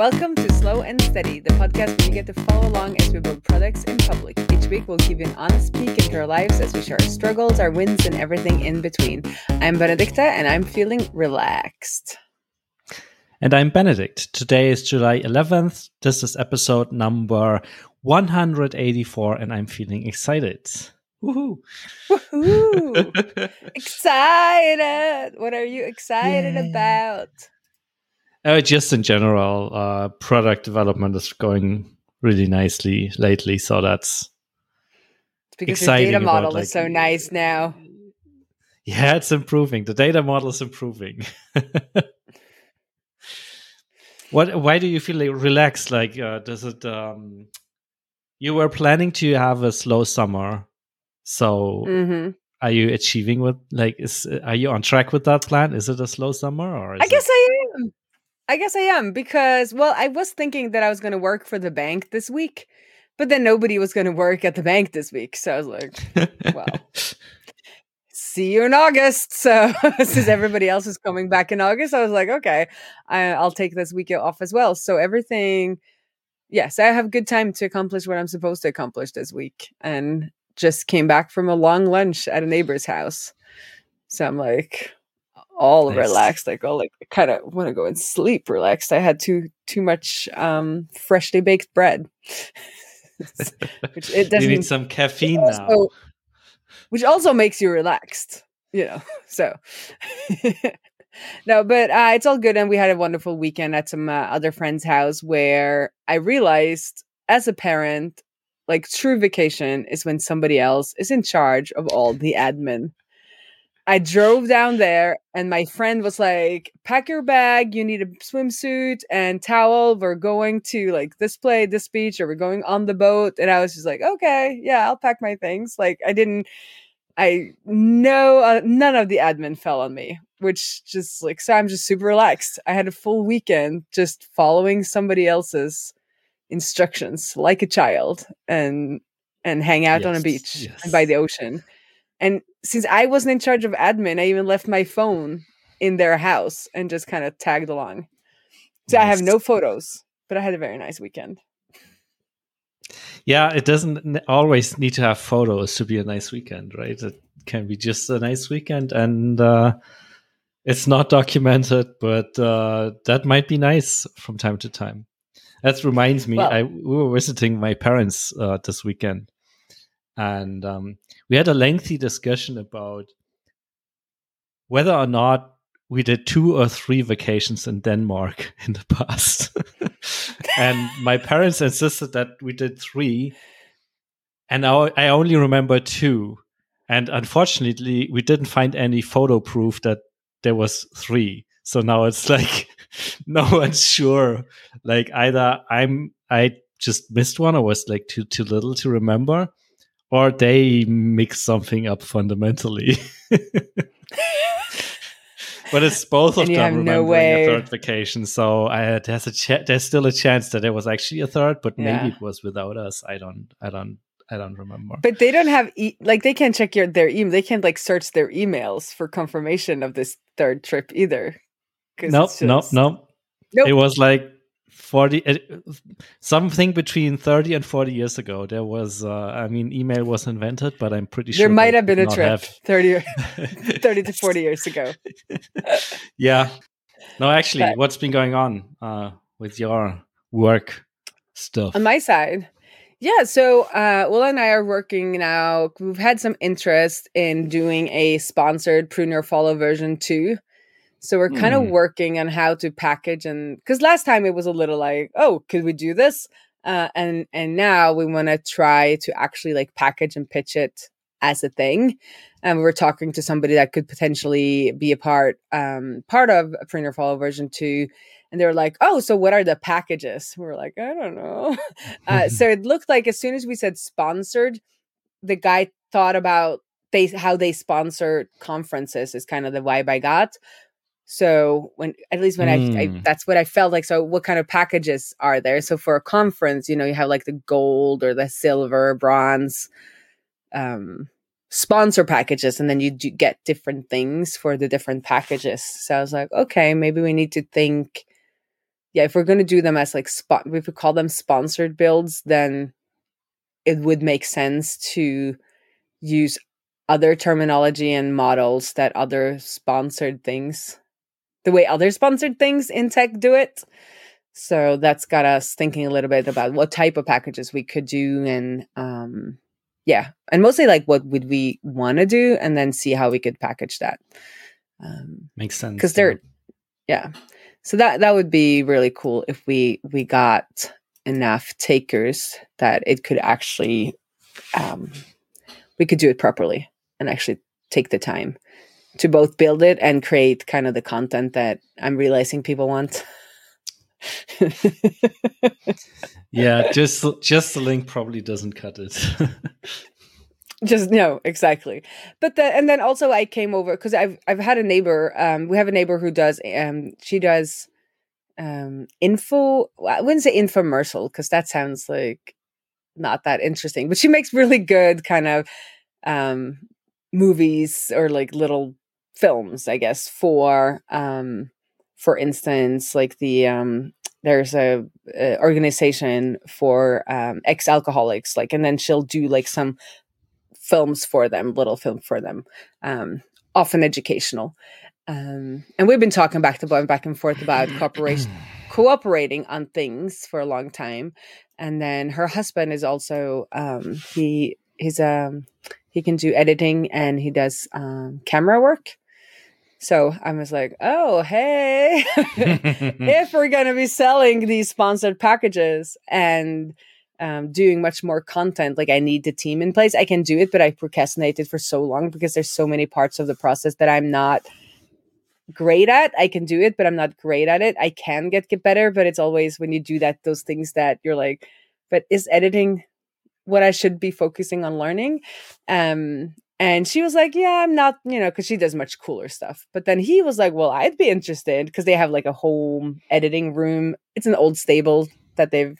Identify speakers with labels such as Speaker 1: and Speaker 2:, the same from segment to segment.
Speaker 1: Welcome to Slow and Steady, the podcast where you get to follow along as we build products in public. Each week, we'll give you an honest peek into our lives as we share our struggles, our wins, and everything in between. I'm Benedicte, and I'm feeling relaxed.
Speaker 2: And I'm Benedikt. Today is July 11th. This is episode number 184, and I'm feeling excited. Woohoo!
Speaker 1: Woohoo! excited! What are you excited yeah. about?
Speaker 2: Uh, just in general, uh, product development is going really nicely lately. So that's
Speaker 1: it's because the data model about, is so nice now.
Speaker 2: Yeah, it's improving. The data model is improving. what? Why do you feel like relaxed? Like, uh, does it? Um, you were planning to have a slow summer, so mm-hmm. are you achieving what? Like, is are you on track with that plan? Is it a slow summer, or
Speaker 1: I guess
Speaker 2: it...
Speaker 1: I am. I guess I am because, well, I was thinking that I was going to work for the bank this week, but then nobody was going to work at the bank this week. So I was like, well, see you in August. So since everybody else is coming back in August, I was like, okay, I, will take this week off as well. So everything, yes, I have good time to accomplish what I'm supposed to accomplish this week and just came back from a long lunch at a neighbor's house. So I'm like, all nice. relaxed like all like kind of want to go and sleep relaxed. I had too too much um freshly baked bread.
Speaker 2: Which it doesn't you need some caffeine also, now.
Speaker 1: which also makes you relaxed you know so. No but uh, it's all good and we had a wonderful weekend at some uh, other friend's house where i realized as a parent like true vacation is when somebody else is in charge of all the admin I drove down there and my friend was like, pack your bag, you need a swimsuit and towel. We're going to like this play, this beach, or we're going on the boat. And I was just like, okay, yeah, I'll pack my things. Like I didn't, I know uh, none of the admin fell on me, which just like, so I'm just super relaxed. I had a full weekend just following somebody else's instructions like a child and, and hang out yes, on a beach yes. and by the ocean. And since I wasn't in charge of admin, I even left my phone in their house and just kind of tagged along. So nice. I have no photos, but I had a very nice weekend.
Speaker 2: Yeah, it doesn't always need to have photos to be a nice weekend, right? It can be just a nice weekend and uh, it's not documented, but uh, that might be nice from time to time. That reminds me, well, I we were visiting my parents uh, this weekend, and um, we had a lengthy discussion about whether or not we did two or three vacations in Denmark in the past. and my parents insisted that we did three. And I, only remember two. And unfortunately, we didn't find any photo proof that there was three. So now it's like no one's sure. Like either I'm I just missed one or was like too too little to remember, or they mix something up fundamentally. but it's both of them remembering no a third vacation. So I, there's a ch- there's still a chance that there was actually a third, but yeah. maybe it was without us. I don't I don't I don't remember.
Speaker 1: But they don't have e- like they can't check your their email. They can't like search their emails for confirmation of this third trip either.
Speaker 2: Nope, just... nope, nope. Nope. It was like 40 uh, something between 30 and 40 years ago there was uh, i mean email was invented but i'm pretty
Speaker 1: sure
Speaker 2: there
Speaker 1: might have been a trip have... 30 30 to 40 years ago.
Speaker 2: Yeah. No actually but, what's been going on uh, with your work stuff?
Speaker 1: On my side yeah so uh, will and i are working now. We've had some interest in doing a sponsored Prune Your Follow version 2 so we're kind of mm. working on how to package and because last time it was a little like, oh, could we do this? Uh, and and now we want to try to actually like package and pitch it as a thing. And we're talking to somebody that could potentially be a part um, part of a Your Follow version two. And they were like, "Oh, so what are the packages?" We are like, "I don't know." uh, so it looked like as soon as we said sponsored, the guy thought about they how they sponsor conferences is kind of the vibe I got. So when at least when mm. I, I, mm. that's what I felt like. So what kind of packages are there? So for a conference, you know, you have like the gold or the silver, bronze, um, sponsor packages, and then you do get different things for the different packages. So I was like, okay, maybe we need to think yeah, if we're going to do them as like spot, if we call them sponsored builds, then it would make sense to use other terminology and models that other sponsored things, the way other sponsored things in tech do it. So that's got us thinking a little bit about what type of packages we could do and um yeah, and mostly like what would we want to do and then see how we could package that.
Speaker 2: Um makes sense.
Speaker 1: Cuz they're yeah. So that that would be really cool if we we got enough takers that it could actually um we could do it properly and actually take the time to both build it and create kind of the content that I'm realizing people want.
Speaker 2: yeah, just just the link probably doesn't cut it.
Speaker 1: just no, exactly. But the and then also I came over because I've I've had a neighbor. Um, we have a neighbor who does um she does um info. I wouldn't say infomercial because that sounds like not that interesting, but she makes really good kind of um movies or like little films, I guess, for um for instance, like the um, there's a, a organization for um, ex-alcoholics, like, and then she'll do like some films for them, little film for them, um, often educational. Um, and we've been talking back to back and forth about cooperation, cooperating on things for a long time. And then her husband is also um, he he's um he can do editing and he does um, camera work. So I was like, oh, hey, if we're going to be selling these sponsored packages and um, doing much more content, like I need the team in place, I can do it, but I procrastinated for so long because there's so many parts of the process that I'm not great at. I can do it, but I'm not great at it. I can get, get better, but it's always when you do that, those things that you're like, but is editing what I should be focusing on learning? Um, and she was like, Yeah, I'm not, you know, because she does much cooler stuff. But then he was like, Well, I'd be interested because they have like a home editing room. It's an old stable that they've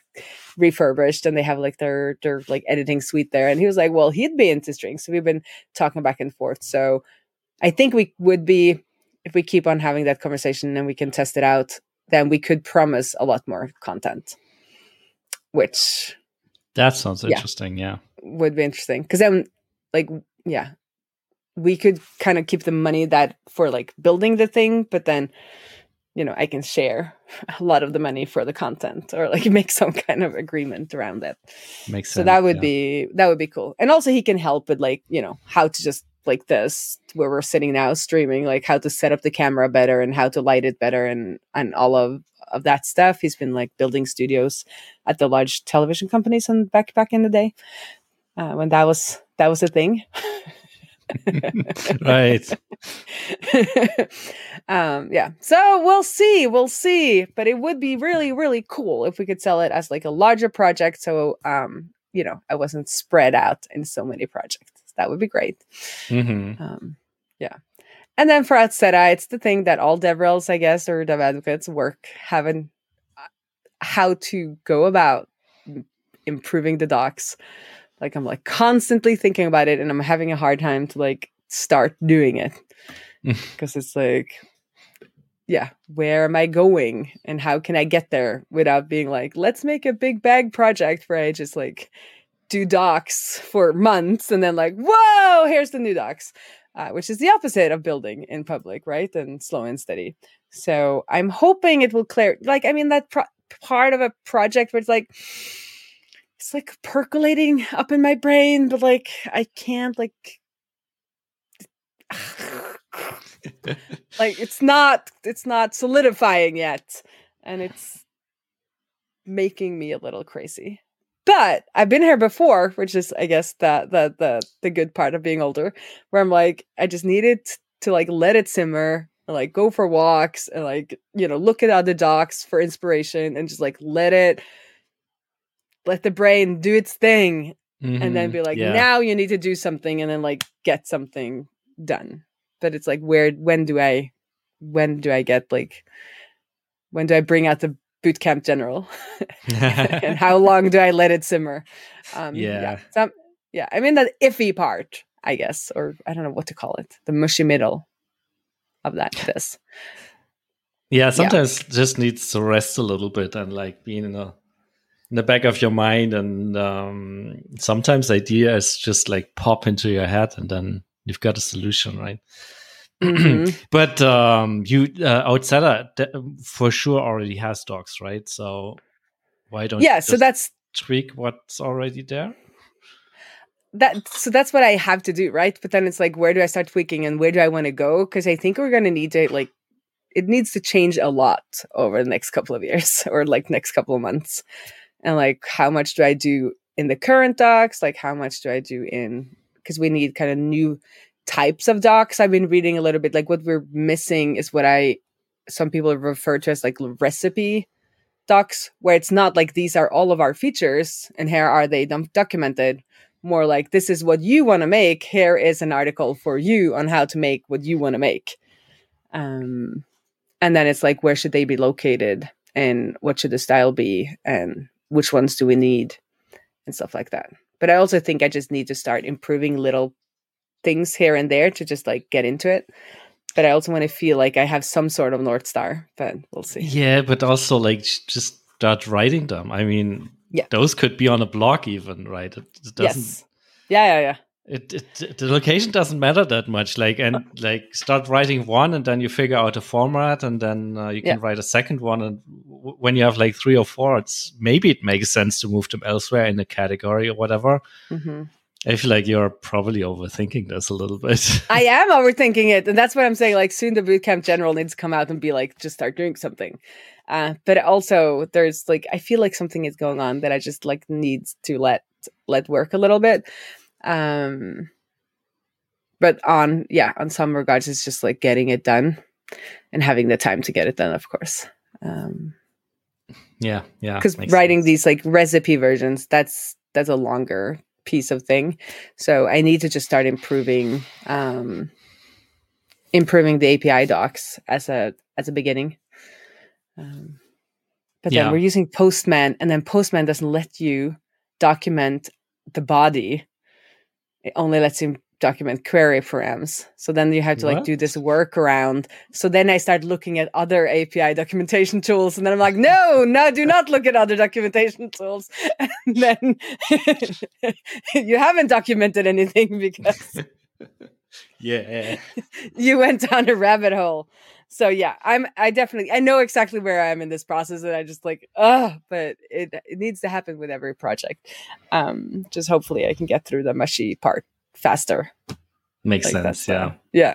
Speaker 1: refurbished and they have like their their like editing suite there. And he was like, Well, he'd be interesting. So we've been talking back and forth. So I think we would be if we keep on having that conversation and we can test it out, then we could promise a lot more content. Which
Speaker 2: that sounds interesting, yeah.
Speaker 1: yeah. Would be interesting. Because then like yeah we could kind of keep the money that for like building the thing but then you know i can share a lot of the money for the content or like make some kind of agreement around that
Speaker 2: makes sense
Speaker 1: so that would yeah. be that would be cool and also he can help with like you know how to just like this where we're sitting now streaming like how to set up the camera better and how to light it better and and all of of that stuff he's been like building studios at the large television companies and back back in the day uh, when that was that was a thing.
Speaker 2: right.
Speaker 1: um, yeah. So we'll see. We'll see. But it would be really, really cool if we could sell it as like a larger project. So, um, you know, I wasn't spread out in so many projects. That would be great. Mm-hmm. Um, yeah. And then for Outseta, it's the thing that all DevRels, I guess, or dev advocates work having uh, how to go about improving the docs like I'm like constantly thinking about it and I'm having a hard time to like start doing it. Because it's like yeah, where am I going and how can I get there without being like, let's make a big bang project where I just like do docs for months and then like, whoa, here's the new docs, uh, which is the opposite of building in public, right? And slow and steady. So I'm hoping it will clear. Like, I mean, that pro- part of a project where it's like, it's like percolating up in my brain, but like I can't like like it's not it's not solidifying yet and it's making me a little crazy but i've been here before which is i guess the the the, the good part of being older where i'm like i just needed to like let it simmer and like go for walks and like you know look at other docs for inspiration and just like let it let the brain do its thing mm-hmm. and then mm-hmm. be like yeah. now you need to do something and then like get something done but it's like where when do i when do i get like when do i bring out the boot camp general. And how long do i let it simmer?
Speaker 2: Um yeah. Yeah,
Speaker 1: so yeah i mean that iffy part i guess or i don't know what to call it the mushy middle of that this.
Speaker 2: Yeah, sometimes yeah. just needs to rest a little bit and like being in a in the back of your mind and um, sometimes ideas just like pop into your head and then you've got a solution right mm-hmm. but um, you uh, Outseta for sure already has docs right? So why don't
Speaker 1: yeah so that's
Speaker 2: tweak what's already there?
Speaker 1: That so that's what i have to do right? But then it's like where do i start tweaking and where do i want to go? Because i think we're going to need to like it needs to change a lot over the next couple of years or like next couple of months. And like how much do i do in the current docs? Like how much do i do in because we need kind of new types of docs i've been reading a little bit. Like what we're missing is what i some people refer to as like recipe docs where it's not like these are all of our features and here are they documented. More like this is what you want to make. Here is an article for you on how to make what you want to make. Um and then it's like where should they be located? And what should the style be? And which ones do we need? And stuff like that. But i also think i just need to start improving little things here and there to just like get into it but i also want to feel like i have some sort of north star but we'll see
Speaker 2: yeah but also like just start writing them i mean yeah those could be on a blog even right it,
Speaker 1: it doesn't yes. yeah yeah yeah
Speaker 2: it, it, the location doesn't matter that much like and uh. like start writing one and then you figure out a format and then uh, you can yeah. write a second one and w- when you have like three or four it's maybe it makes sense to move them elsewhere in a category or whatever mm-hmm. I feel like you're probably overthinking this a little bit.
Speaker 1: I am overthinking it, and that's what I'm saying. Like soon, the bootcamp general needs to come out and be like, just start doing something. Uh, but also, there's like I feel like something is going on that I just like needs to let let work a little bit. Um, but on yeah, on some regards, it's just like getting it done and having the time to get it done, of course. Um,
Speaker 2: yeah, yeah.
Speaker 1: Because writing sense. these like recipe versions, that's that's a longer piece of thing. So I need to just start improving um, improving the API docs as a as a beginning. Um, but yeah. then we're using Postman, and then Postman doesn't let you document the body it only lets you document query params. So then you have to what? like do this workaround. So then I start looking at other API documentation tools, and then I'm like, no, no, do not look at other documentation tools. And then you haven't documented anything because
Speaker 2: yeah,
Speaker 1: you went down a rabbit hole. So yeah, I'm I definitely I know exactly where I am in this process and I just like oh, but it it needs to happen with every project. Um just hopefully I can get through the mushy part faster.
Speaker 2: Makes like sense, yeah.
Speaker 1: Yeah.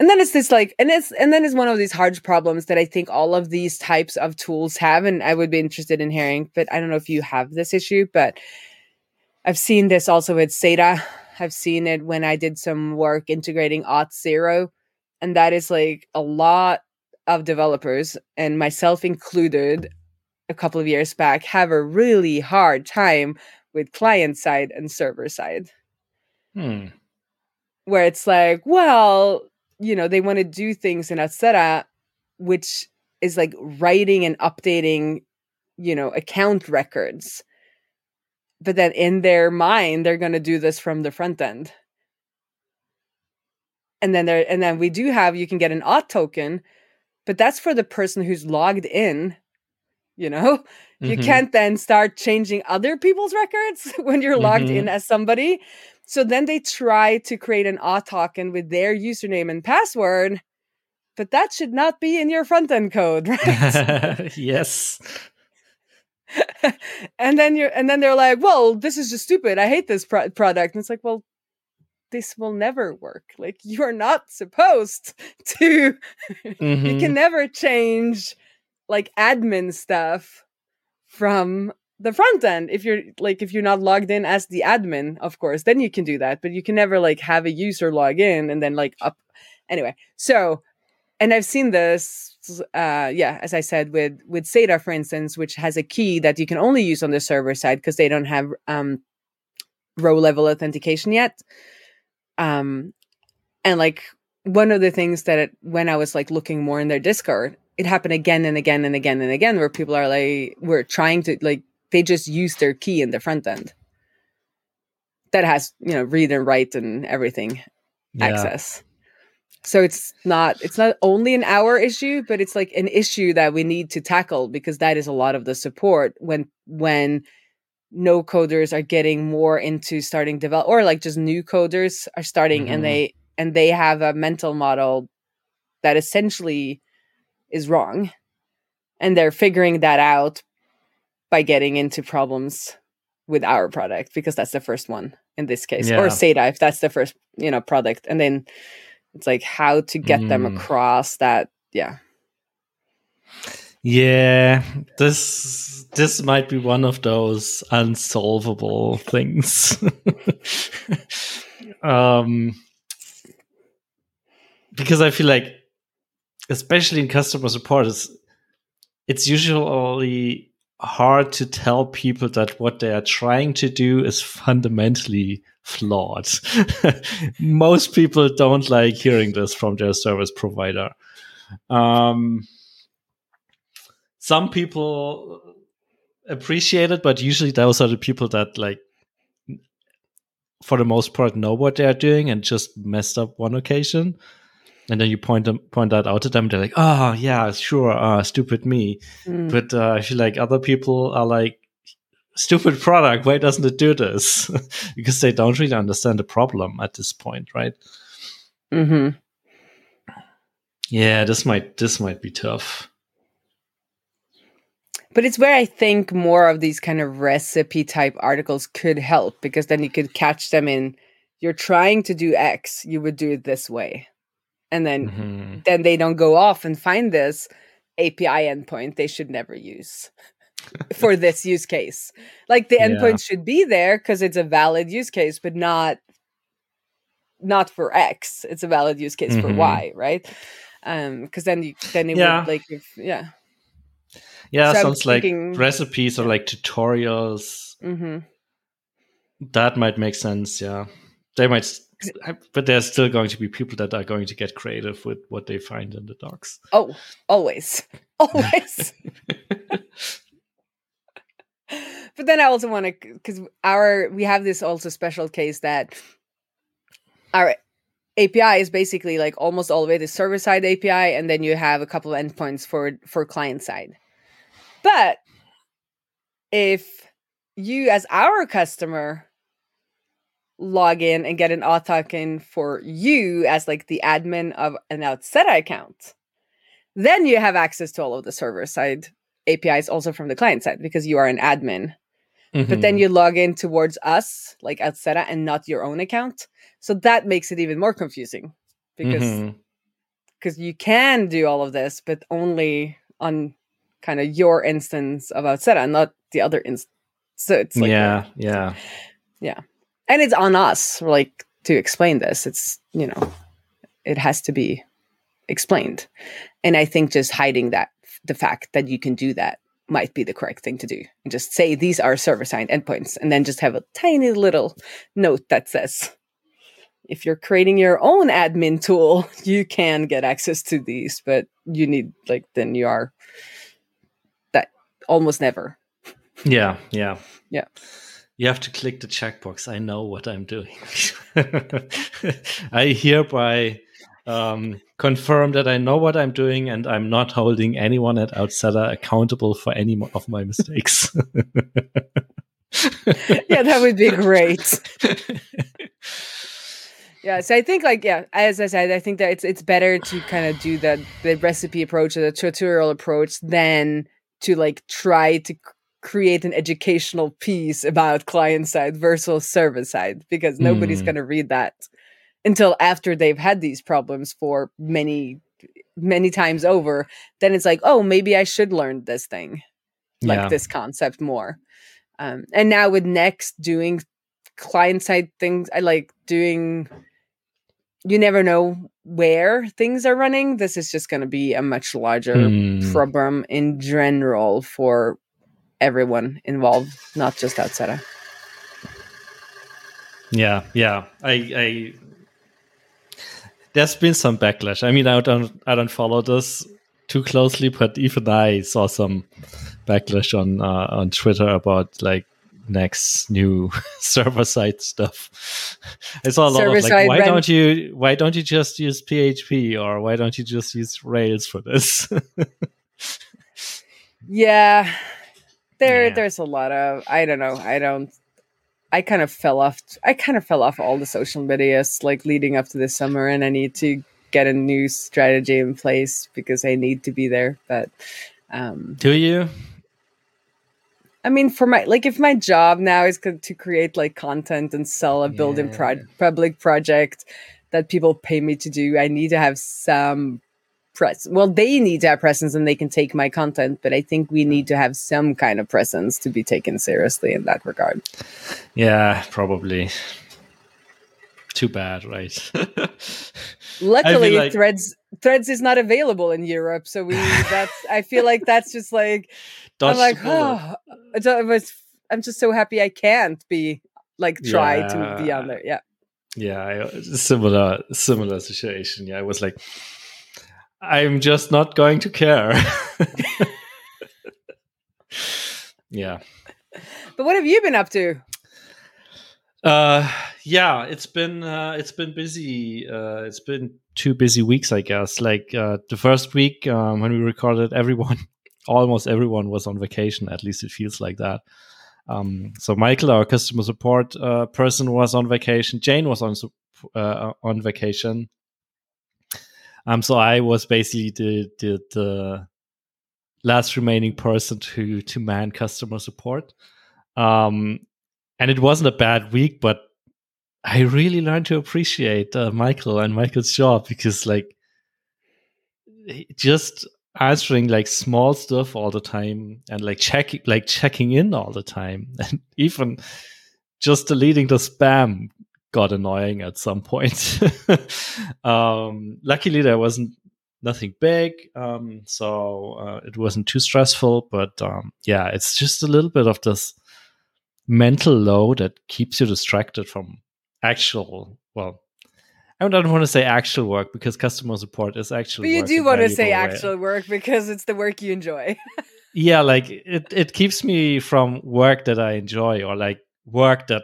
Speaker 1: And then it's this like and it's and then it's one of these hard problems that I think all of these types of tools have and I would be interested in hearing, but I don't know if you have this issue, but I've seen this also with Xata. I've seen it when I did some work integrating Auth0 and that is like a lot of developers and myself included a couple of years back have a really hard time with client side and server side
Speaker 2: hmm.
Speaker 1: where it's like well you know they want to do things in Auth0 which is like writing and updating you know account records but then in their mind they're going to do this from the front end and then there and then we do have you can get an auth token but that's for the person who's logged in you know mm-hmm. you can't then start changing other people's records when you're logged mm-hmm. in as somebody so then they try to create an auth token with their username and password but that should not be in your front end code right
Speaker 2: yes
Speaker 1: and then you're and then they're like well this is just stupid i hate this pro- product and it's like well this will never work. Like you are not supposed to mm-hmm. you can never change like admin stuff from the front end if you're like if you're not logged in as the admin of course then you can do that but you can never like have a user log in and then like up anyway so and i've seen this uh yeah as i said with with Xata for instance which has a key that you can only use on the server side because they don't have um row level authentication yet um and like one of the things that it, when i was like looking more in their discord it happened again and again and again and again where people are like we're trying to like they just use their key in the front end that has you know read and write and everything yeah. access so it's not it's not only an hour issue but it's like an issue that we need to tackle because that is a lot of the support when when no coders are getting more into starting develop or like just new coders are starting mm-hmm. and they and they have a mental model that essentially is wrong and they're figuring that out by getting into problems with our product because that's the first one in this case yeah. or Xata if that's the first you know product and then it's like how to get mm. them across that yeah
Speaker 2: yeah this this might be one of those unsolvable things um because i feel like especially in customer support it's it's usually hard to tell people that what they are trying to do is fundamentally flawed. Most people don't like hearing this from their service provider. Um, some people appreciate it, but usually those are the people that like for the most part know what they are doing and just messed up one occasion and then you point them point that out to them they're like oh yeah sure uh, stupid me. Mm. but uh, i feel like other people are like stupid product why doesn't it do this? Because they don't really understand the problem at this point right?
Speaker 1: Mm-hmm.
Speaker 2: yeah this might this might be tough.
Speaker 1: But it's where i think more of these kind of recipe type articles could help because then you could catch them in you're trying to do x you would do it this way and then mm-hmm. then they don't go off and find this API endpoint they should never use for this use case. Like the endpoint yeah. should be there because it's a valid use case, but not not for X. It's a valid use case mm-hmm. for Y, right? Um, because then you then it yeah. would like if yeah.
Speaker 2: Yeah, so sounds thinking, like recipes or like tutorials.
Speaker 1: Mm-hmm.
Speaker 2: That might make sense. Yeah, they might but there's still going to be people that are going to get creative with what they find in the docs.
Speaker 1: Oh, always, always. but then I also want to, because our we have this also special case that our API is basically like almost all the server side API, and then you have a couple of endpoints for for client side. But if you, as our customer, log in and get an auth token for you as like the admin of an Outseta account, then you have access to all of the server side APIs also from the client side because you are an admin. Mm-hmm. But then mm-hmm. you log in towards us, like Outseta, and not your own account. So that makes it even more confusing because because mm-hmm. you can do all of this, but only on kind of your instance of Outseta, not the other instance. So it's like
Speaker 2: yeah, yeah,
Speaker 1: yeah and it's on us like to explain this. It's you know it has to be explained. And i think just hiding that the fact that you can do that might be the correct thing to do. And just say these are server side endpoints and then just have a tiny little note that says if you're creating your own admin tool you can get access to these but you need like then you are that almost never.
Speaker 2: Yeah yeah.
Speaker 1: Yeah
Speaker 2: you have to click the checkbox. I know what I'm doing. I hereby um, confirm that I know what I'm doing and I'm not holding anyone at Outseta accountable for any of my mistakes.
Speaker 1: yeah, that would be great. yeah, so I think like yeah, as I said, I think that it's it's better to kind of do the the recipe approach or the tutorial approach than to like try to create an educational piece about client side versus server side because nobody's mm. going to read that until after they've had these problems for many many times over then it's like oh maybe i should learn this thing like yeah. this concept more um, and now with next doing client side things i like doing you never know where things are running this is just going to be a much larger mm. problem in general for everyone involved, not just Outseta.
Speaker 2: Yeah, yeah. I, I there's been some backlash. I mean, I don't, I don't follow this too closely, but even I saw some backlash on uh, on Twitter about like next new server side stuff. I saw a lot server of like, why don't you why don't you just use PHP or why don't you just use Rails for this?
Speaker 1: yeah, there yeah. there's a lot of I don't know. I don't. I kind of fell off. I kind of fell off all the social medias like leading up to this summer, and I need to get a new strategy in place because I need to be there. But
Speaker 2: um, do you?
Speaker 1: I mean, for my like, if my job now is to create like content and sell a building yeah. pro- public project that people pay me to do, I need to have some press. Well, they need to have presence and they can take my content, but I think we need to have some kind of presence to be taken seriously in that regard.
Speaker 2: Yeah, probably. Too bad, right?
Speaker 1: Luckily, like... Threads Threads is not available in Europe, so we that's I feel like that's just like I'm like oh, I was, I'm just so happy I can't be like try yeah. to be on there. Yeah.
Speaker 2: Yeah, similar similar situation. Yeah, I was like, I'm just not going to care. yeah.
Speaker 1: But what have you been up to?
Speaker 2: Uh, yeah, it's been uh, it's been busy. Uh, it's been two busy weeks, I guess. Like uh, the first week um, when we recorded, everyone, almost everyone, was on vacation. At least it feels like that. Um, so Michael, our customer support uh, person, was on vacation. Jane was on uh, on vacation. Um, so I was basically the, the the last remaining person to to man customer support. Um, and it wasn't a bad week, but I really learned to appreciate uh, Michael and Michael's job because, like, just answering like small stuff all the time and like checking, like checking in all the time, and even just deleting the spam got annoying at some point. um, luckily, there wasn't nothing big, um, so uh, it wasn't too stressful. But um, yeah, it's just a little bit of this mental load that keeps you distracted from actual well I don't want to say actual work because customer support is actually.
Speaker 1: But you do want to say way. actual work because it's the work you enjoy.
Speaker 2: yeah, like it, it keeps me from work that I enjoy or like work that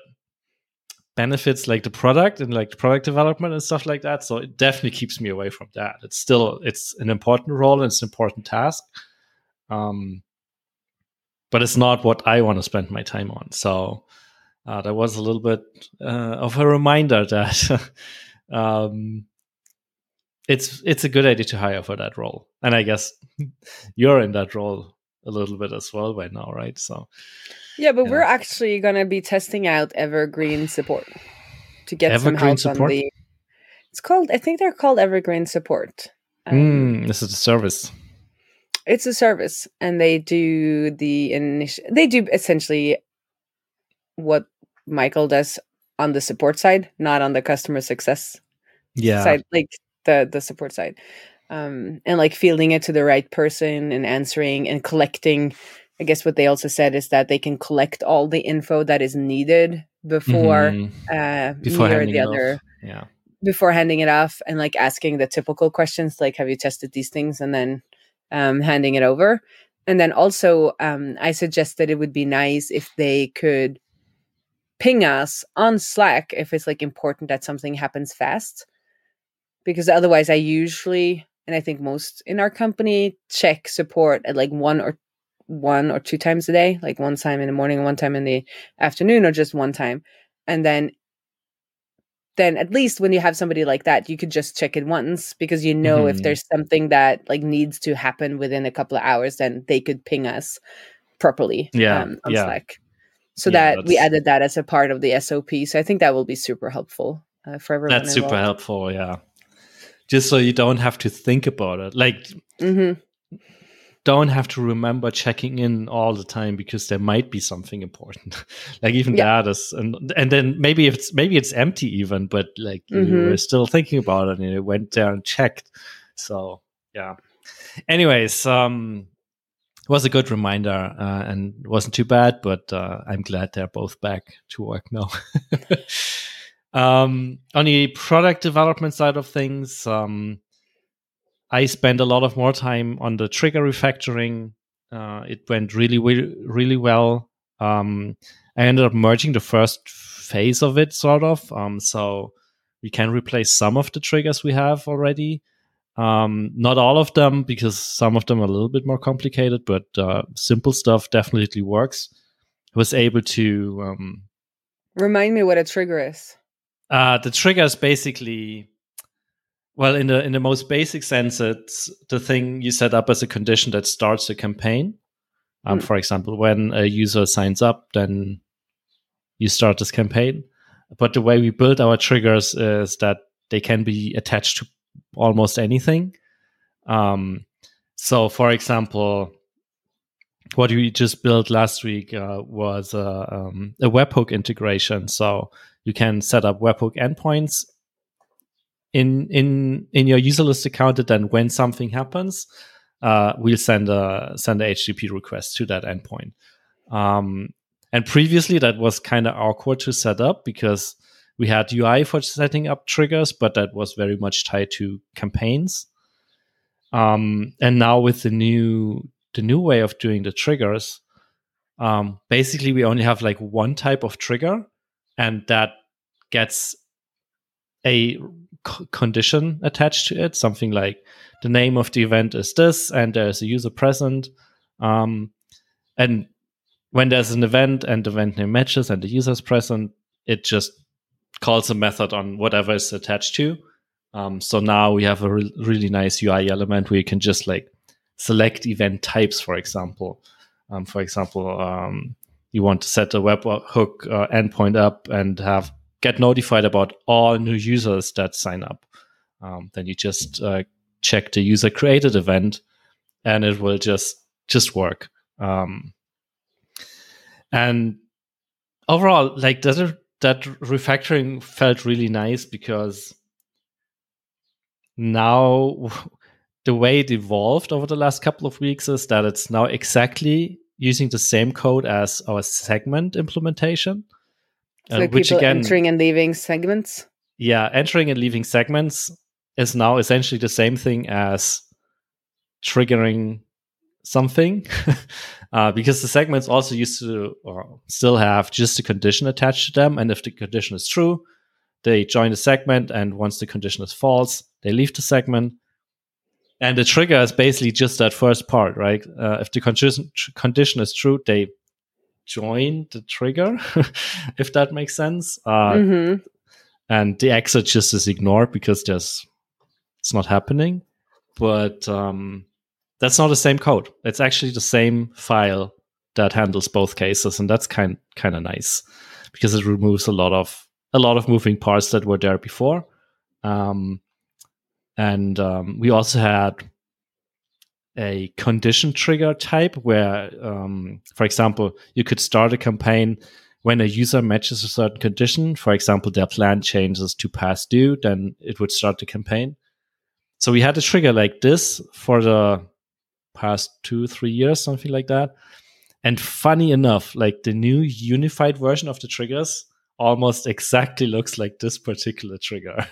Speaker 2: benefits like the product and like product development and stuff like that. So it definitely keeps me away from that. It's still it's an important role and it's an important task. Um, but it's not what I want to spend my time on. So uh, that was a little bit uh, of a reminder that um, it's it's a good idea to hire for that role. And I guess you're in that role a little bit as well by now, right? So
Speaker 1: yeah, but we're actually going to be testing out Evergreen support to get Evergreen some help support? on the. It's called. I think they're called Evergreen support.
Speaker 2: Um, mm, this is a service.
Speaker 1: It's a service, and they do the initial. They do essentially what Michael does on the support side, not on the customer success
Speaker 2: yeah.
Speaker 1: side, like the the support side. Um, and like fielding it to the right person and answering and collecting. I guess what they also said is that they can collect all the info that is needed before mm-hmm. uh, before me or the other.
Speaker 2: Off. Yeah.
Speaker 1: Before handing it off and like asking the typical questions like, "Have you tested these things?" and then um, handing it over. And then also, um, I suggested that it would be nice if they could ping us on Slack if it's like important that something happens fast. Because otherwise, I usually, and I think most in our company, check support at like one or one or two times a day, like one time in the morning one time in the afternoon, or just one time. And then then at least when you have somebody like that you could just check it once because you know mm-hmm. if there's something that like needs to happen within a couple of hours then they could ping us properly
Speaker 2: yeah, um,
Speaker 1: on
Speaker 2: yeah.
Speaker 1: slack so yeah, that we added that as a part of the SOP. So I think that will be super helpful uh, for everyone.
Speaker 2: That's super helpful. Yeah, just so you don't have to think about it. Like, mm-hmm. Don't have to remember checking in all the time because there might be something important. like even yeah. that is, and and then maybe it's maybe it's empty even, but like mm-hmm. you were still thinking about it and you went there and checked. So yeah. Anyways, um, was a good reminder uh, and wasn't too bad, but uh, I'm glad they're both back to work now. um, on the product development side of things, um, I spent a lot of more time on the trigger refactoring. Uh, it went really, really, really well. Um, I ended up merging the first phase of it, sort of. Um, so we can replace some of the triggers we have already. Um, not all of them because some of them are a little bit more complicated, but uh, simple stuff definitely works. I was able to um,
Speaker 1: remind me what a trigger is.
Speaker 2: Uh, the trigger is basically well, in the in the most basic sense, it's the thing you set up as a condition that starts a campaign. Um, mm. For example, when a user signs up, then you start this campaign. But the way we build our triggers is that they can be attached to almost anything. Um, so, for example, what we just built last week uh, was a, um, a webhook integration. So you can set up webhook endpoints in in in your Userlist account that then when something happens, uh, we'll send a send a HTTP request to that endpoint. Um, and previously, that was kind of awkward to set up because we had UI for setting up triggers, but that was very much tied to campaigns. Um, and now with the new the new way of doing the triggers, um, basically we only have like one type of trigger, and that gets a c- condition attached to it, something like the name of the event is this, and there's a user present. Um, and when there's an event and the event name matches and the user is present, it just calls a method on whatever is attached to. Um, so now we have a re- really nice UI element where you can just like select event types, for example. Um, for example, um, you want to set a webhook uh, endpoint up and have get notified about all new users that sign up. Um, then you just uh, check the user created event, and it will just just work. Um, and overall, like that that refactoring felt really nice because now the way it evolved over the last couple of weeks is that it's now exactly using the same code as our segment implementation.
Speaker 1: So uh, which again, entering and leaving segments.
Speaker 2: Yeah, entering and leaving segments is now essentially the same thing as triggering something, uh, because the segments also used to or still have just a condition attached to them, and if the condition is true, they join the segment, and once the condition is false, they leave the segment. And the trigger is basically just that first part, right? Uh, if the condition condition is true, they join the trigger, if that makes sense. Uh, mm-hmm. And the exit just is ignored because there's it's not happening. But um, that's not the same code. It's actually the same file that handles both cases, and that's kind kind of nice because it removes a lot of a lot of moving parts that were there before. Um, and um, we also had a condition trigger type where, um, for example, you could start a campaign when a user matches a certain condition. For example, their plan changes to past due, then it would start the campaign. So we had a trigger like this for the past two, three years, something like that. And funny enough, like the new unified version of the triggers almost exactly looks like this particular trigger.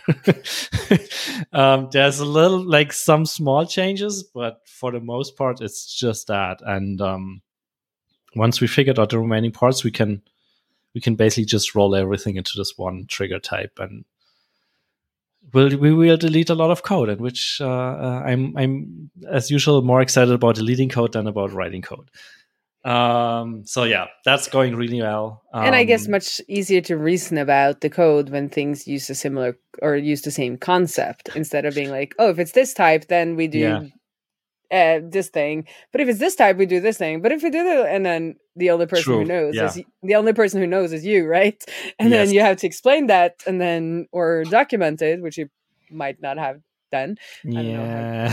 Speaker 2: um, there's a little, like some small changes, but for the most part, it's just that. And um, once we figured out the remaining parts, we can we can basically just roll everything into this one trigger type, and we'll, we will delete a lot of code. And which uh, uh, I'm I'm as usual more excited about deleting code than about writing code. Um, so yeah, that's going really well.
Speaker 1: Um, and I guess um, much easier to reason about the code when things use a similar or use the same concept instead of being like, oh, if it's this type, then we do yeah. uh, this thing. But if it's this type, we do this thing. But if we do that, and then the only person True. who knows yeah. is the only person who knows is you, right? And yes. then you have to explain that and then or document it, which you might not have then.
Speaker 2: Yeah.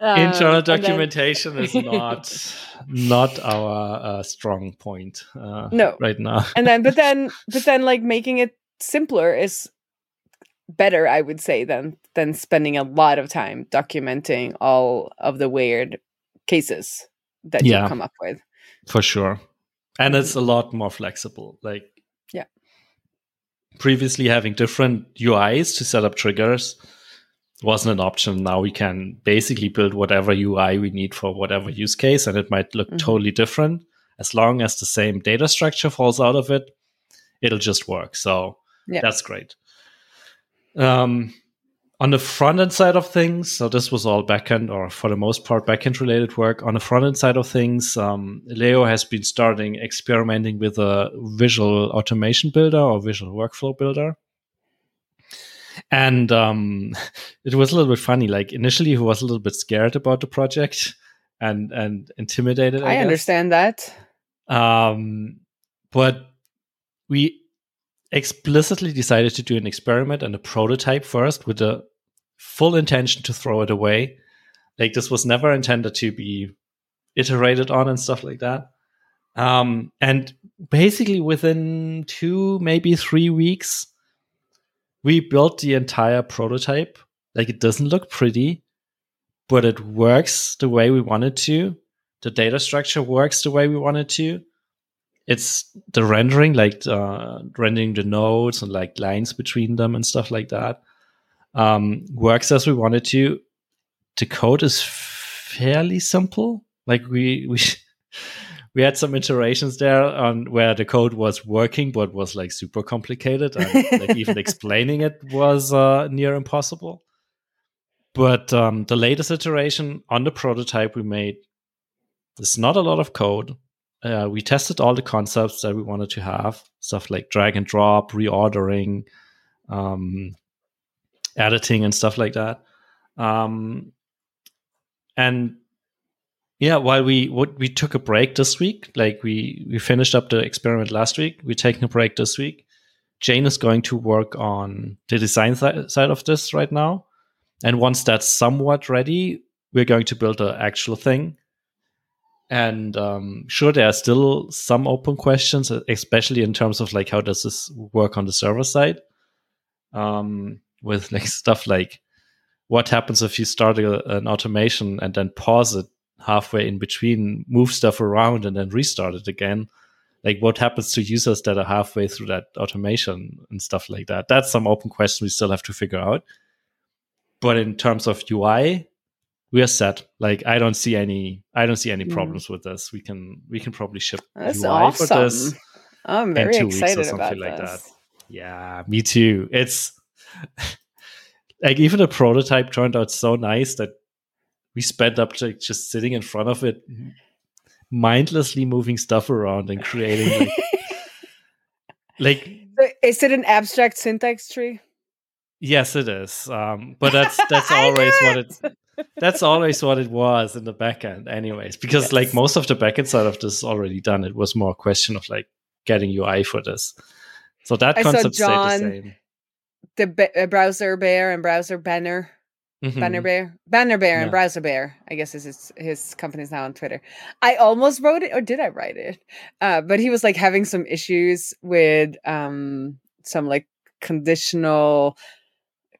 Speaker 2: um, Internal documentation then... is not not our uh, strong point. Uh,
Speaker 1: no,
Speaker 2: right now.
Speaker 1: and then, but then, but then, like making it simpler is better, I would say, than than spending a lot of time documenting all of the weird cases that yeah, you come up with.
Speaker 2: For sure, and it's a lot more flexible. Like previously having different UIs to set up triggers wasn't an option. Now we can basically build whatever UI we need for whatever use case, and it might look mm-hmm. totally different. as long as the same data structure falls out of it, it'll just work. So yeah. that's great. Um, on the front end side of things, so this was all backend or for the most part backend related work. On the front end side of things, um, Leo has been starting experimenting with a visual automation builder or visual workflow builder. And um, it was a little bit funny. Like initially, he was a little bit scared about the project and and intimidated.
Speaker 1: I, I understand that.
Speaker 2: Um, but we explicitly decided to do an experiment and a prototype first with the full intention to throw it away. Like this was never intended to be iterated on and stuff like that. Um, and basically within two, maybe three weeks, we built the entire prototype. Like it doesn't look pretty, but it works the way we wanted to. The data structure works the way we wanted to it's the rendering, like uh, rendering the nodes and like lines between them and stuff like that, um, works as we wanted to. The code is fairly simple. Like we we we had some iterations there on where the code was working but was like super complicated and like even explaining it was uh, near impossible. But um, the latest iteration on the prototype we made, there's not a lot of code uh, we tested all the concepts that we wanted to have stuff like drag and drop reordering um, editing and stuff like that. Um, and yeah while we what we took a break this week like we we finished up the experiment last week we're taking a break this week. Jane is going to work on the design th- side of this right now. And once that's somewhat ready we're going to build an actual thing and um, sure there are still some open questions especially in terms of like how does this work on the server side? Um, with like stuff like what happens if you start a, an automation and then pause it halfway in between move stuff around and then restart it again? Like what happens to users that are halfway through that automation and stuff like that? That's some open question we still have to figure out. But in terms of ui we are set. Like I don't see any I don't see any mm. problems mm. with this. We can we can probably ship
Speaker 1: That's UI awesome. for this. I'm very excited about like this. that.
Speaker 2: Yeah, me too. It's like even the prototype turned out so nice that we spent up like just sitting in front of it mindlessly moving stuff around and creating like, like
Speaker 1: is it an abstract syntax tree?
Speaker 2: Yes, it is. Um, but that's that's always what it's that's always what it was in the backend, anyways. Because yes. like most of the backend side of this is already done. It was more a question of like getting UI for this. So that I concept John, stayed the same.
Speaker 1: The b- uh, browser bear and browser banner. Mm-hmm. Bannerbear, Banner Bear, yeah. and Browserbear. I guess is his his company's now on Twitter. I almost wrote it, or did I write it? Uh, but he was like having some issues with um some like conditional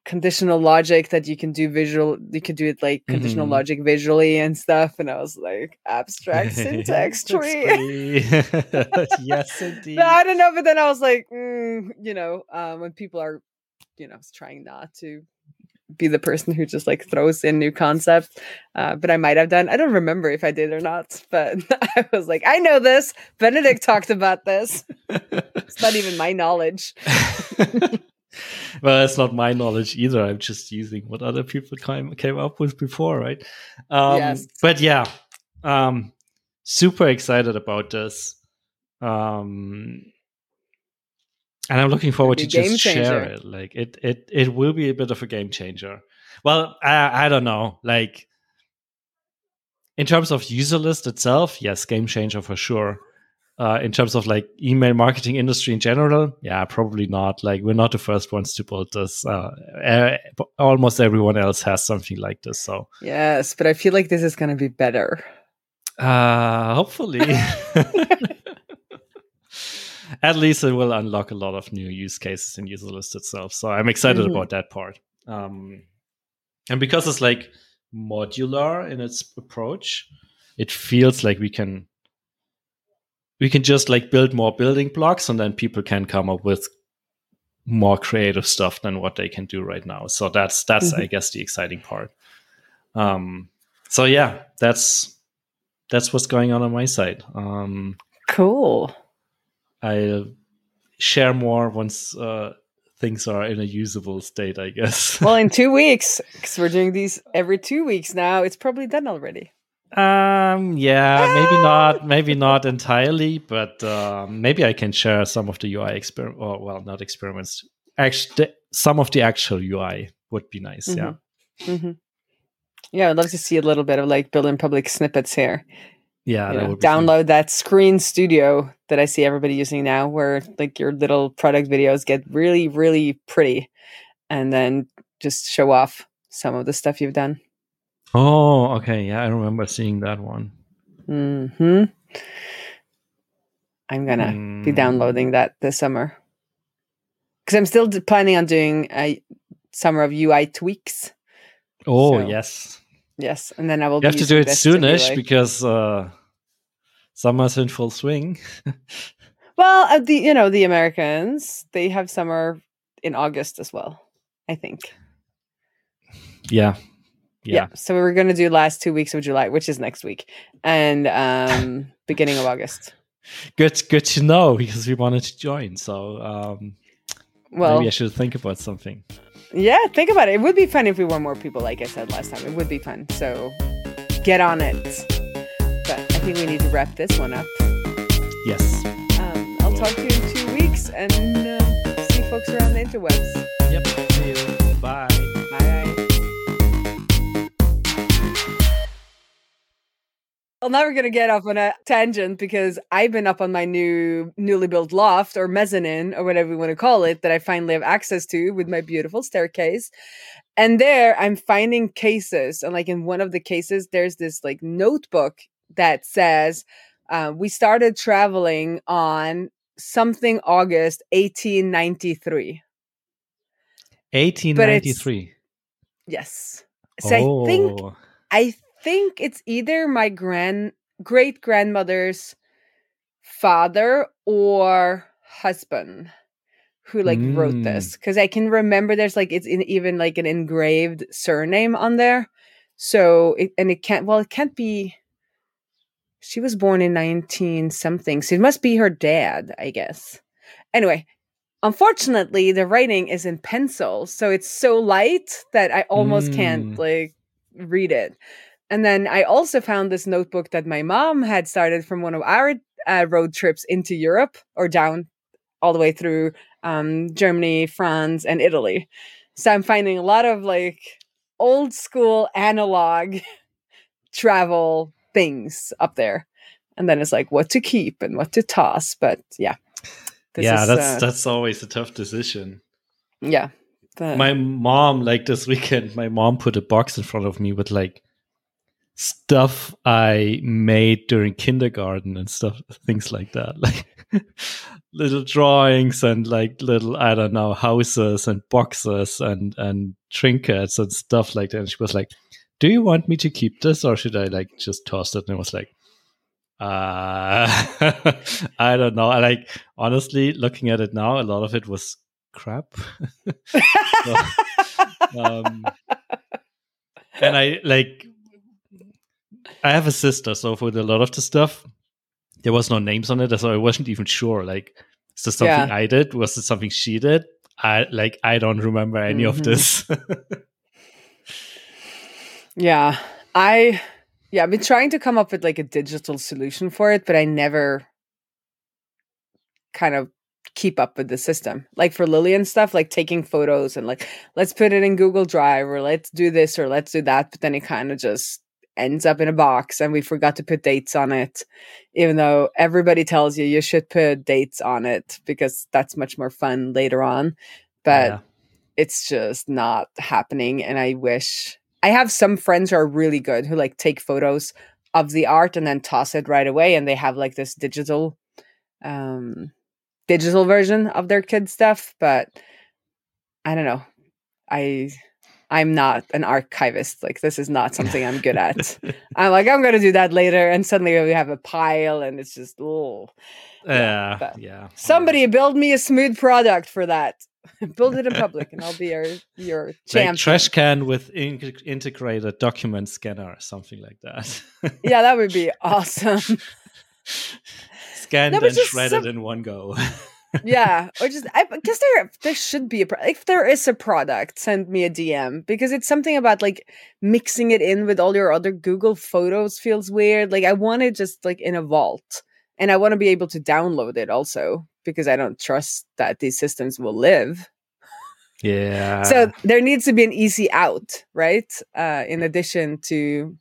Speaker 1: conditional logic that you can do visual you can do it like conditional mm-hmm. logic visually and stuff and i was like abstract syntax tree.
Speaker 2: Yes indeed.
Speaker 1: I don't know but then i was like mm, you know um, when people are you know trying not to be the person who just like throws in new concepts uh, but i might have done i don't remember if i did or not but i was like i know this. Benedikt talked about this. It's not even my knowledge
Speaker 2: well, that's not my knowledge either. I'm just using what other people came came up with before, right? Um, yes. But yeah, um, super excited about this, um, and I'm looking forward to just share it. Like it, it, it will be a bit of a game changer. Well, I, I don't know, like. In terms of Userlist itself, yes, game changer for sure uh, in terms of like email marketing industry in general yeah probably not. Like we're not the first ones to build this. Uh, uh, almost everyone else has something like this so.
Speaker 1: Yes but i feel like this is going to be better.
Speaker 2: Uh hopefully. At least it will unlock a lot of new use cases in Userlist itself so i'm excited mm-hmm. about that part. Um and because it's like modular in its approach it feels like we can we can just like build more building blocks and then people can come up with more creative stuff than what they can do right now so that's that's mm-hmm. i guess the exciting part um so yeah that's that's what's going on on my side um
Speaker 1: Cool.
Speaker 2: I'll share more once uh, things are in a usable state, I guess.
Speaker 1: well, in two weeks, because we're doing these every two weeks now, it's probably done already.
Speaker 2: Um, yeah, ah! maybe not, maybe not entirely, but uh, maybe I can share some of the UI experiment, or well, not experiments. Actually, some of the actual UI would be nice. Mm-hmm.
Speaker 1: Yeah. Mm-hmm. Yeah, I'd love to see a little bit of like building public snippets here.
Speaker 2: Yeah,
Speaker 1: you know, download fun. that screen studio that I see everybody using now, where like your little product videos get really, really pretty, and then just show off some of the stuff you've done.
Speaker 2: Oh, okay. Yeah, I remember seeing that one.
Speaker 1: Hmm. I'm gonna mm. be downloading that this summer because I'm still planning on doing a summer of UI tweaks.
Speaker 2: Oh so. yes.
Speaker 1: Yes, and then I will.
Speaker 2: You have to do it soonish like... because uh, summer's in full swing.
Speaker 1: well, uh, the you know the Americans they have summer in August as well. I think.
Speaker 2: Yeah.
Speaker 1: Yeah. yeah. So we're gonna do last two weeks of July, which is next week, and um beginning of August.
Speaker 2: Good, good to know because we wanted to join. So um, well, maybe I should think about something.
Speaker 1: Yeah, think about it. It would be fun if we were more people, like I said last time. It would be fun. So get on it. But I think we need to wrap this one up.
Speaker 2: Yes.
Speaker 1: Um, I'll talk to you in two weeks and uh, see folks around the interwebs.
Speaker 2: Yep. See you. Bye.
Speaker 1: Well, now we're gonna get off on a tangent because I've been up on my new newly built loft or mezzanine or whatever you want to call it that I finally have access to with my beautiful staircase. And there I'm finding cases. And like in one of the cases, there's this like notebook that says, uh, we started traveling on something August 1893.
Speaker 2: 1893.
Speaker 1: Yes. So oh. I think. I think it's either my grand great grandmother's father or husband who like mm. wrote this because I can remember there's like it's in, even like an engraved surname on there. So it, and it can't well it can't be. She was born in nineteen something, so it must be her dad, I guess. Anyway, unfortunately, the writing is in pencil, so it's so light that I almost mm. can't like read it. And then I also found this notebook that my mom had started from one of our uh, road trips into Europe or down all the way through um, Germany, France, and Italy. So I'm finding a lot of like old school analog travel things up there. And then it's like what to keep and what to toss. But yeah.
Speaker 2: Yeah, is, that's uh, that's always a tough decision.
Speaker 1: Yeah.
Speaker 2: My mom, like this weekend, my mom put a box in front of me with like stuff I made during kindergarten and stuff, things like that. Like little drawings and like little, I don't know, houses and boxes and, and trinkets and stuff like that. And she was like, Do you want me to keep this or should I like just toss it? And I was like, uh, I don't know. I like, honestly, looking at it now, a lot of it was crap. so, um, and I like I have a sister, so for a lot of the stuff, there was no names on it, so I wasn't even sure. Like, is this something yeah. I did? Was it something she did? I like I don't remember any mm-hmm. of this.
Speaker 1: yeah, I yeah, I've been trying to come up with like a digital solution for it, but I never kind of keep up with the system. Like for Lily and stuff, like taking photos and like let's put it in Google Drive or let's do this or let's do that, but then it kind of just ends up in a box and we forgot to put dates on it. Even though everybody tells you you should put dates on it because that's much more fun later on. But yeah. it's just not happening and i wish i have some friends who are really good who like take photos of the art and then toss it right away and they have like this digital um digital version of their kid stuff but i don't know. I I'm not an archivist. Like this is not something I'm good at. I'm like I'm gonna do that later, and suddenly we have a pile, and it's just oh
Speaker 2: yeah, yeah. yeah.
Speaker 1: Somebody yeah. build me a smooth product for that. build it in public, and I'll be your your champion. Like
Speaker 2: trash can with in- integrated document scanner or something like that.
Speaker 1: yeah, that would be awesome.
Speaker 2: scanned no, and shredded some... in one go.
Speaker 1: Yeah, or just I guess there there should be a pro- if there is a product, send me a DM because it's something about like mixing it in with all your other Google Photos feels weird. Like I want it just like in a vault, and I want to be able to download it also because I don't trust that these systems will live.
Speaker 2: Yeah.
Speaker 1: So there needs to be an easy out, right? Uh, in addition to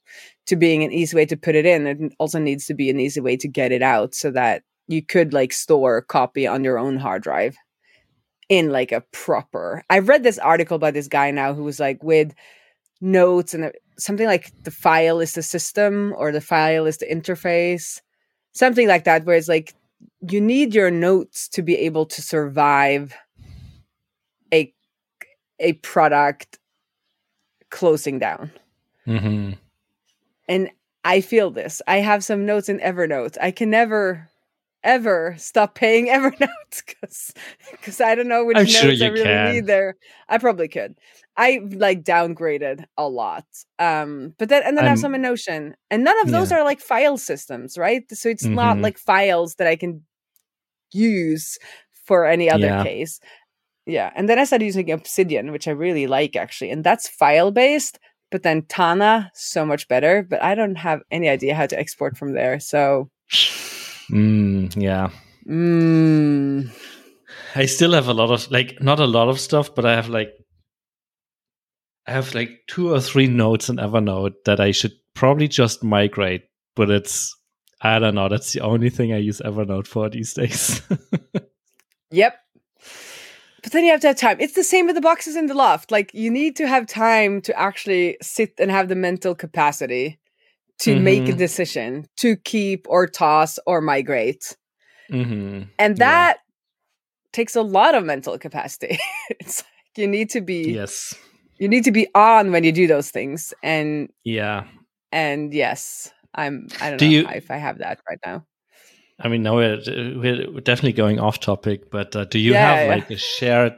Speaker 1: to being an easy way to put it in, it also needs to be an easy way to get it out so that you could like store a copy on your own hard drive in like a proper. I read this article by this guy now who was like with notes and something like the file is the system or the file is the interface, something like that, where it's like you need your notes to be able to survive a a product closing down.
Speaker 2: Mm-hmm.
Speaker 1: And I feel this. I have some notes in Evernote. I can never ever stop paying Evernote because because I don't know which
Speaker 2: I'm
Speaker 1: notes
Speaker 2: sure
Speaker 1: I really
Speaker 2: can.
Speaker 1: need there. I probably could. I like downgraded a lot. Um, but then and then I'm, I have some in Notion. And none of those yeah. are like file systems, right? So it's mm-hmm. not like files that I can use for any other yeah. case. Yeah. And then I started using Obsidian, which I really like actually. And that's file based, but then Tana, so much better. But I don't have any idea how to export from there. So
Speaker 2: Mm, yeah.
Speaker 1: Mm.
Speaker 2: I still have a lot of like not a lot of stuff, but I have like I have like two or three notes in Evernote that I should probably just migrate, but it's I don't know, that's the only thing I use Evernote for these days.
Speaker 1: yep. But then you have to have time. It's the same with the boxes in the loft. Like you need to have time to actually sit and have the mental capacity to mm-hmm. make a mm-hmm. decision to keep or toss or migrate.
Speaker 2: Mm-hmm.
Speaker 1: And that yeah. takes a lot of mental capacity. it's like you need to be
Speaker 2: yes.
Speaker 1: You need to be on when you do those things. And
Speaker 2: yeah.
Speaker 1: And yes, I'm I don't
Speaker 2: do
Speaker 1: know
Speaker 2: you,
Speaker 1: if I have that right now.
Speaker 2: I mean, now we're we're definitely going off topic, but uh, do you yeah, have yeah. like a shared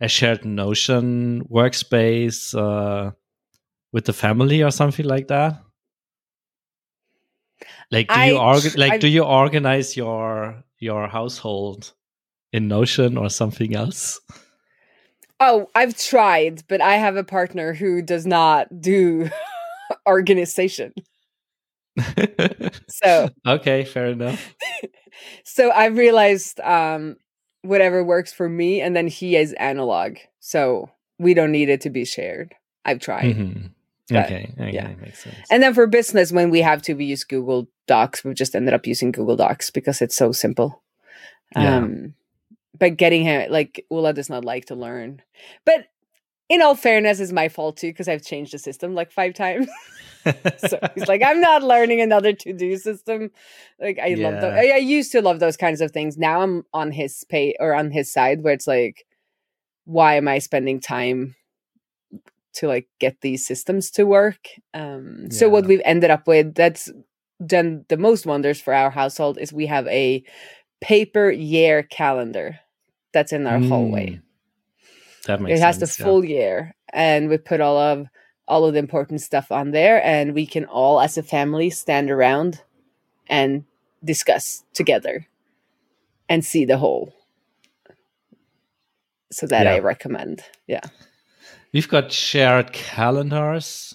Speaker 2: a shared Notion workspace uh, with the family or something like that? Like, do I, you orga- like I've, do you organize your your household in Notion or something else?
Speaker 1: Oh, I've tried, but I have a partner who does not do organization. so
Speaker 2: okay, fair enough.
Speaker 1: so I realized um, whatever works for me, and then he is analog, so we don't need it to be shared. I've tried.
Speaker 2: Mm-hmm. But, okay, okay, yeah, makes sense.
Speaker 1: And then for business, when we have to, we use Google Docs. We've just ended up using Google Docs because it's so simple. Yeah. Um, but getting him like Ula does not like to learn. But in all fairness, is my fault too because I've changed the system like five times. so he's like, I'm not learning another to do system. Like I yeah. love those. I, I, used to love those kinds of things. Now I'm on his pay or on his side where it's like, why am I spending time to like get these systems to work. Um, yeah. So what we've ended up with that's done the most wonders for our household is we have a paper year calendar that's in our mm. hallway.
Speaker 2: That makes
Speaker 1: it has
Speaker 2: sense,
Speaker 1: the full yeah. year, and we put all of all of the important stuff on there, and we can all, as a family, stand around and discuss together and see the whole. So that yeah. I recommend. Yeah.
Speaker 2: We've got shared calendars.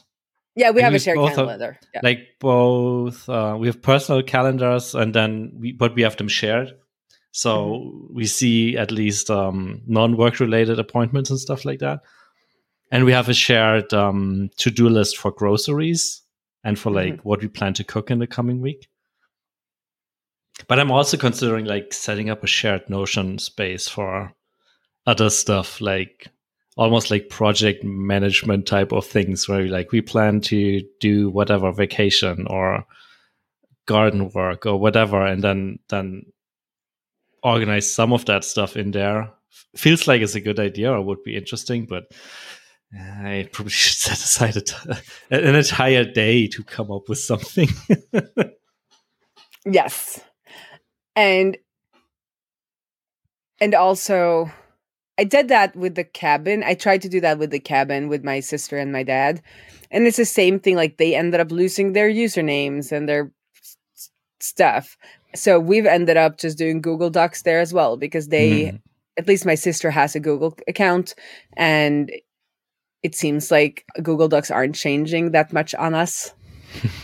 Speaker 1: Yeah, we have a shared calendar.
Speaker 2: yeah. Like both, uh, we have personal calendars, and then we, but we have them shared. So mm-hmm. we see at least um, non-work related appointments and stuff like that. And we have a shared um, to-do list for groceries and for like mm-hmm. what we plan to cook in the coming week. But I'm also considering like setting up a shared Notion space for other stuff like almost like project management type of things where like we plan to do whatever vacation or garden work or whatever and then then organize some of that stuff in there. Feels like it's a good idea or would be interesting but uh, i probably should set aside an entire day to come up with something.
Speaker 1: Yes. And and also I did that with the cabin. I tried to do that with the cabin with my sister and my dad. And it's the same thing. Like they ended up losing their usernames and their stuff. So we've ended up just doing Google Docs there as well because they, mm. at least my sister has a Google account, and it seems like Google Docs aren't changing that much on us.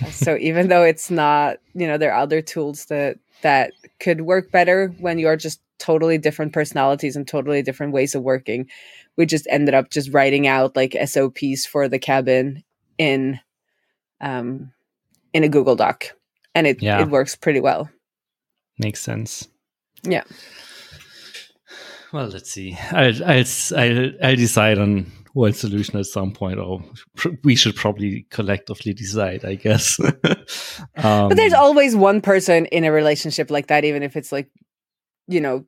Speaker 1: so even though it's not, you know, there are other tools that that could work better when you're just totally different personalities and totally different ways of working. We just ended up just writing out like SOPs for the cabin in um in a Google Doc. And it yeah. it works pretty well.
Speaker 2: Makes sense.
Speaker 1: Yeah.
Speaker 2: Well, let's see. I'll I'll I'll, I'll decide on one solution at some point, or we should probably collectively decide, I guess. um,
Speaker 1: but there's always one person in a relationship like that, even if it's like, you know,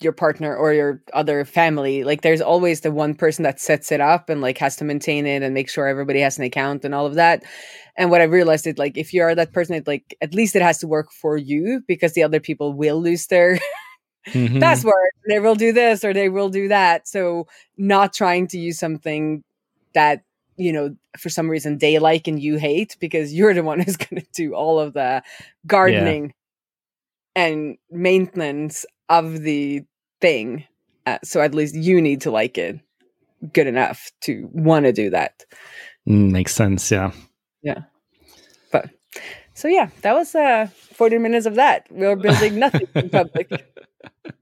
Speaker 1: your partner or your other family. Like, there's always the one person that sets it up and like has to maintain it and make sure everybody has an account and all of that. And what I realized is like, if you are that person, it like at least it has to work for you because the other people will lose their mm-hmm. password. They will do this or they will do that. So not trying to use something that you know for some reason they like and you hate because you're the one who's going to do all of the gardening yeah. and maintenance of the thing. Uh, so at least you need to like it good enough to want to do that.
Speaker 2: Mm, makes sense. Yeah.
Speaker 1: Yeah. But so yeah, that was uh 40 minutes of that. We are building nothing in public.